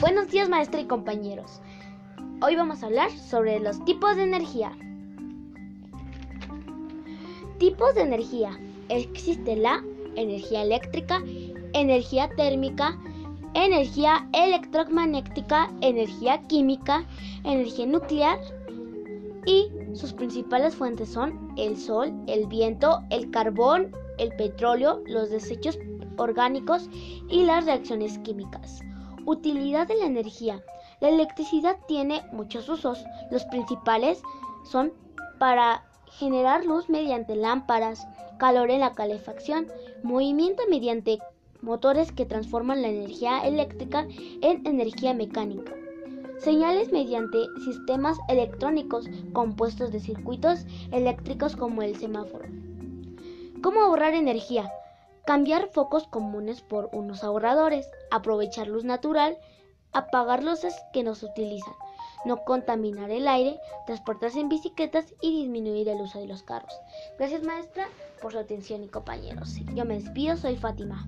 Buenos días maestra y compañeros. Hoy vamos a hablar sobre los tipos de energía. Tipos de energía. Existe la energía eléctrica, energía térmica, energía electromagnética, energía química, energía nuclear y sus principales fuentes son el sol, el viento, el carbón, el petróleo, los desechos orgánicos y las reacciones químicas. Utilidad de la energía. La electricidad tiene muchos usos. Los principales son para generar luz mediante lámparas, calor en la calefacción, movimiento mediante motores que transforman la energía eléctrica en energía mecánica, señales mediante sistemas electrónicos compuestos de circuitos eléctricos como el semáforo. ¿Cómo ahorrar energía? Cambiar focos comunes por unos ahorradores, aprovechar luz natural, apagar luces que no se utilizan, no contaminar el aire, transportarse en bicicletas y disminuir el uso de los carros. Gracias maestra por su atención y compañeros. Yo me despido, soy Fátima.